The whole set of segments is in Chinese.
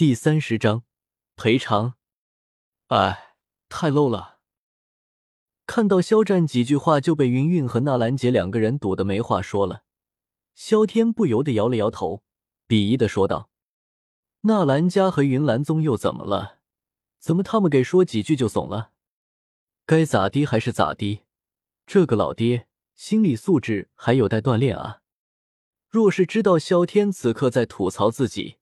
第三十章赔偿。哎，太 low 了！看到肖战几句话就被云云和纳兰杰两个人堵得没话说了，萧天不由得摇了摇头，鄙夷的说道：“纳兰家和云岚宗又怎么了？怎么他们给说几句就怂了？该咋地还是咋地？这个老爹心理素质还有待锻炼啊！若是知道萧天此刻在吐槽自己。”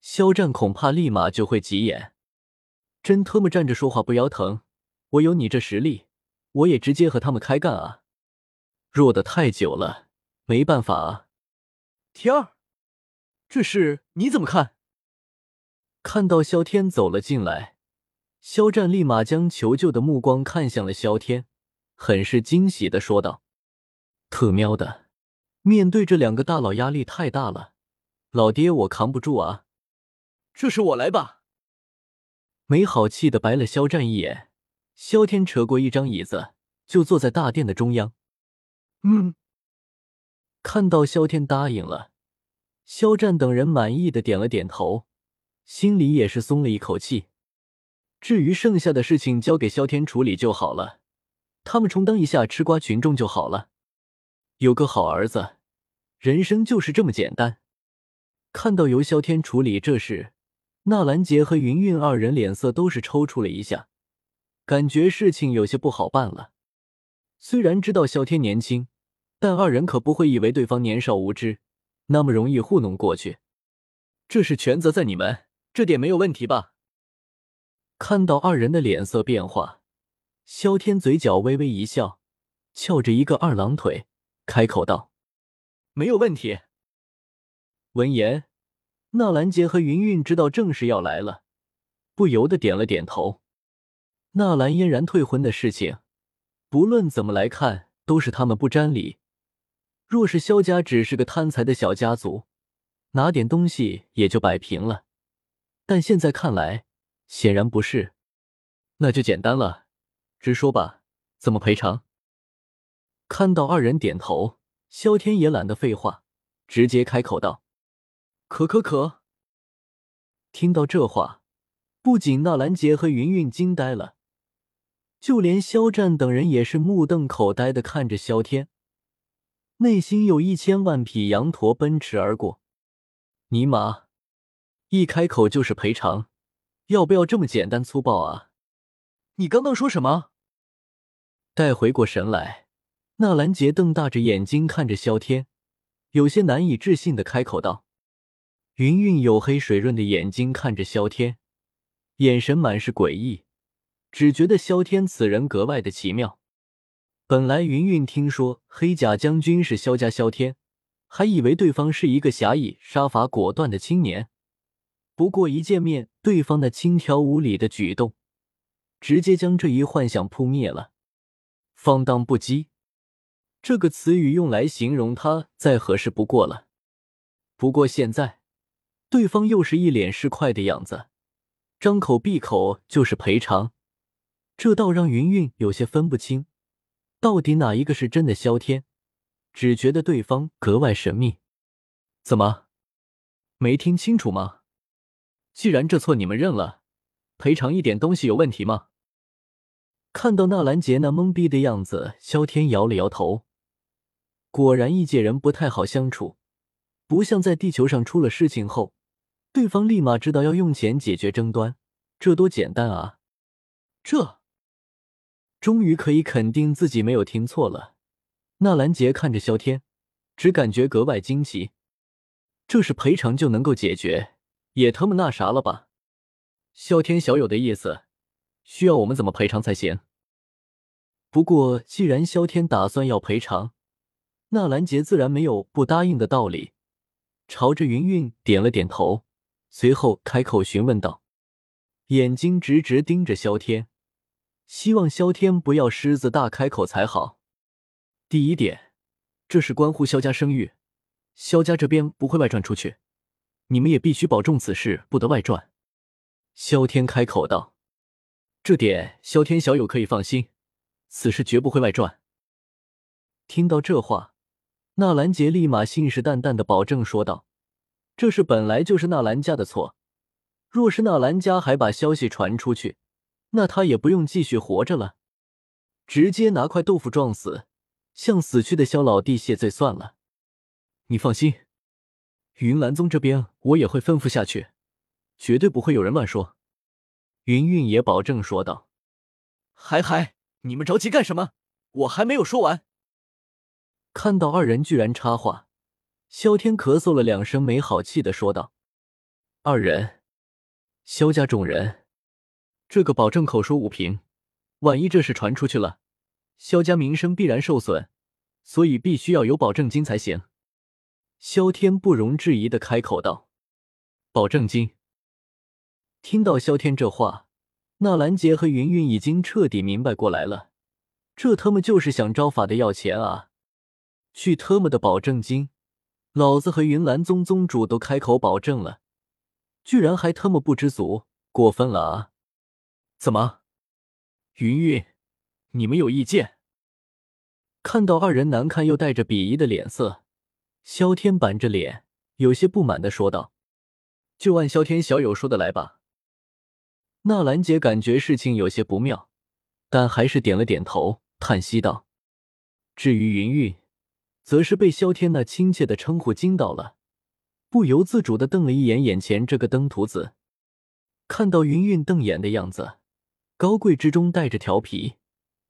肖战恐怕立马就会急眼，真他妈站着说话不腰疼！我有你这实力，我也直接和他们开干啊！弱的太久了，没办法啊。天儿，这事你怎么看？看到萧天走了进来，肖战立马将求救的目光看向了萧天，很是惊喜的说道：“特喵的，面对这两个大佬压力太大了，老爹我扛不住啊！”这是我来吧，没好气的白了肖战一眼。肖天扯过一张椅子，就坐在大殿的中央。嗯，看到肖天答应了，肖战等人满意的点了点头，心里也是松了一口气。至于剩下的事情，交给肖天处理就好了，他们充当一下吃瓜群众就好了。有个好儿子，人生就是这么简单。看到由肖天处理这事。纳兰杰和云云二人脸色都是抽搐了一下，感觉事情有些不好办了。虽然知道萧天年轻，但二人可不会以为对方年少无知，那么容易糊弄过去。这是全责在你们，这点没有问题吧？看到二人的脸色变化，萧天嘴角微微一笑，翘着一个二郎腿，开口道：“没有问题。”闻言。纳兰杰和云云知道正事要来了，不由得点了点头。纳兰嫣然退婚的事情，不论怎么来看，都是他们不沾理。若是萧家只是个贪财的小家族，拿点东西也就摆平了。但现在看来，显然不是。那就简单了，直说吧，怎么赔偿？看到二人点头，萧天也懒得废话，直接开口道。可可可！听到这话，不仅纳兰杰和云云惊呆了，就连肖战等人也是目瞪口呆的看着萧天，内心有一千万匹羊驼奔驰而过。尼玛，一开口就是赔偿，要不要这么简单粗暴啊？你刚刚说什么？待回过神来，纳兰杰瞪大着眼睛看着萧天，有些难以置信的开口道。云云黝黑水润的眼睛看着萧天，眼神满是诡异，只觉得萧天此人格外的奇妙。本来云云听说黑甲将军是萧家萧天，还以为对方是一个侠义杀伐果断的青年，不过一见面，对方那轻佻无礼的举动，直接将这一幻想扑灭了。放荡不羁，这个词语用来形容他再合适不过了。不过现在。对方又是一脸是快的样子，张口闭口就是赔偿，这倒让云云有些分不清，到底哪一个是真的萧天，只觉得对方格外神秘。怎么，没听清楚吗？既然这错你们认了，赔偿一点东西有问题吗？看到纳兰杰那懵逼的样子，萧天摇了摇头，果然异界人不太好相处，不像在地球上出了事情后。对方立马知道要用钱解决争端，这多简单啊！这终于可以肯定自己没有听错了。纳兰杰看着萧天，只感觉格外惊奇。这是赔偿就能够解决，也他妈那啥了吧？萧天小友的意思，需要我们怎么赔偿才行？不过既然萧天打算要赔偿，纳兰杰自然没有不答应的道理，朝着云云点了点头。随后开口询问道，眼睛直直盯着萧天，希望萧天不要狮子大开口才好。第一点，这是关乎萧家声誉，萧家这边不会外传出去，你们也必须保重此事不得外传。萧天开口道：“这点萧天小友可以放心，此事绝不会外传。”听到这话，纳兰杰立马信誓旦旦的保证说道。这事本来就是纳兰家的错，若是纳兰家还把消息传出去，那他也不用继续活着了，直接拿块豆腐撞死，向死去的萧老弟谢罪算了。你放心，云岚宗这边我也会吩咐下去，绝对不会有人乱说。云韵也保证说道：“嗨嗨，你们着急干什么？我还没有说完。”看到二人居然插话，萧天咳嗽了两声，没好气的说道：“二人，萧家众人，这个保证口说无凭，万一这事传出去了，萧家名声必然受损，所以必须要有保证金才行。”萧天不容置疑的开口道：“保证金。”听到萧天这话，纳兰杰和云云已经彻底明白过来了，这他妈就是想招法的要钱啊！去他妈的保证金！老子和云岚宗宗主都开口保证了，居然还他妈不知足，过分了啊！怎么，云云，你们有意见？看到二人难看又带着鄙夷的脸色，萧天板着脸，有些不满的说道：“就按萧天小友说的来吧。”纳兰姐感觉事情有些不妙，但还是点了点头，叹息道：“至于云云，则是被萧天那亲切的称呼惊到了，不由自主的瞪了一眼眼前这个登徒子。看到云云瞪眼的样子，高贵之中带着调皮，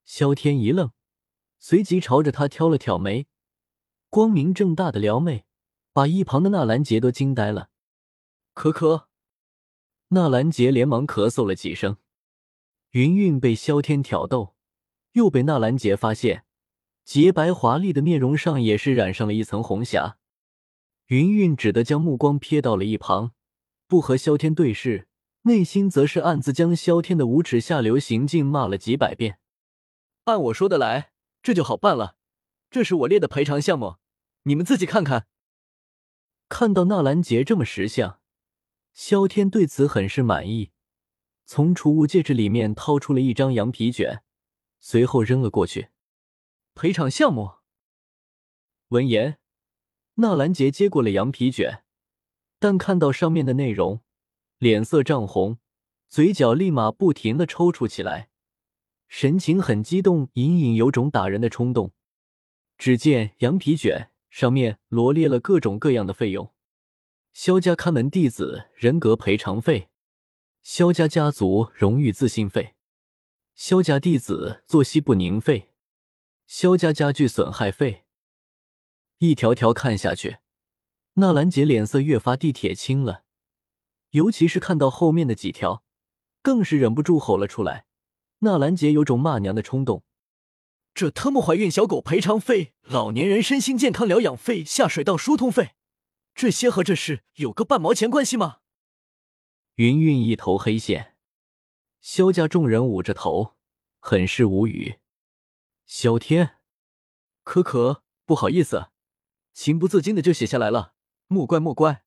萧天一愣，随即朝着他挑了挑眉，光明正大的撩妹，把一旁的纳兰杰都惊呆了。可可。纳兰杰连忙咳嗽了几声，云云被萧天挑逗，又被纳兰杰发现，洁白华丽的面容上也是染上了一层红霞。云云只得将目光瞥到了一旁，不和萧天对视，内心则是暗自将萧天的无耻下流行径骂了几百遍。按我说的来，这就好办了。这是我列的赔偿项目，你们自己看看。看到纳兰杰这么识相。萧天对此很是满意，从储物戒指里面掏出了一张羊皮卷，随后扔了过去。赔偿项目。闻言，纳兰杰接过了羊皮卷，但看到上面的内容，脸色涨红，嘴角立马不停的抽搐起来，神情很激动，隐隐有种打人的冲动。只见羊皮卷上面罗列了各种各样的费用。萧家看门弟子人格赔偿费，萧家家族荣誉自信费，萧家弟子作息不宁费，萧家家具损害费，一条条看下去，纳兰杰脸色越发地铁青了，尤其是看到后面的几条，更是忍不住吼了出来。纳兰杰有种骂娘的冲动，这他妈怀孕小狗赔偿费、老年人身心健康疗养费、下水道疏通费。这些和这事有个半毛钱关系吗？云云一头黑线，萧家众人捂着头，很是无语。小天，可可，不好意思，情不自禁的就写下来了，莫怪莫怪。